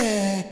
Yeah.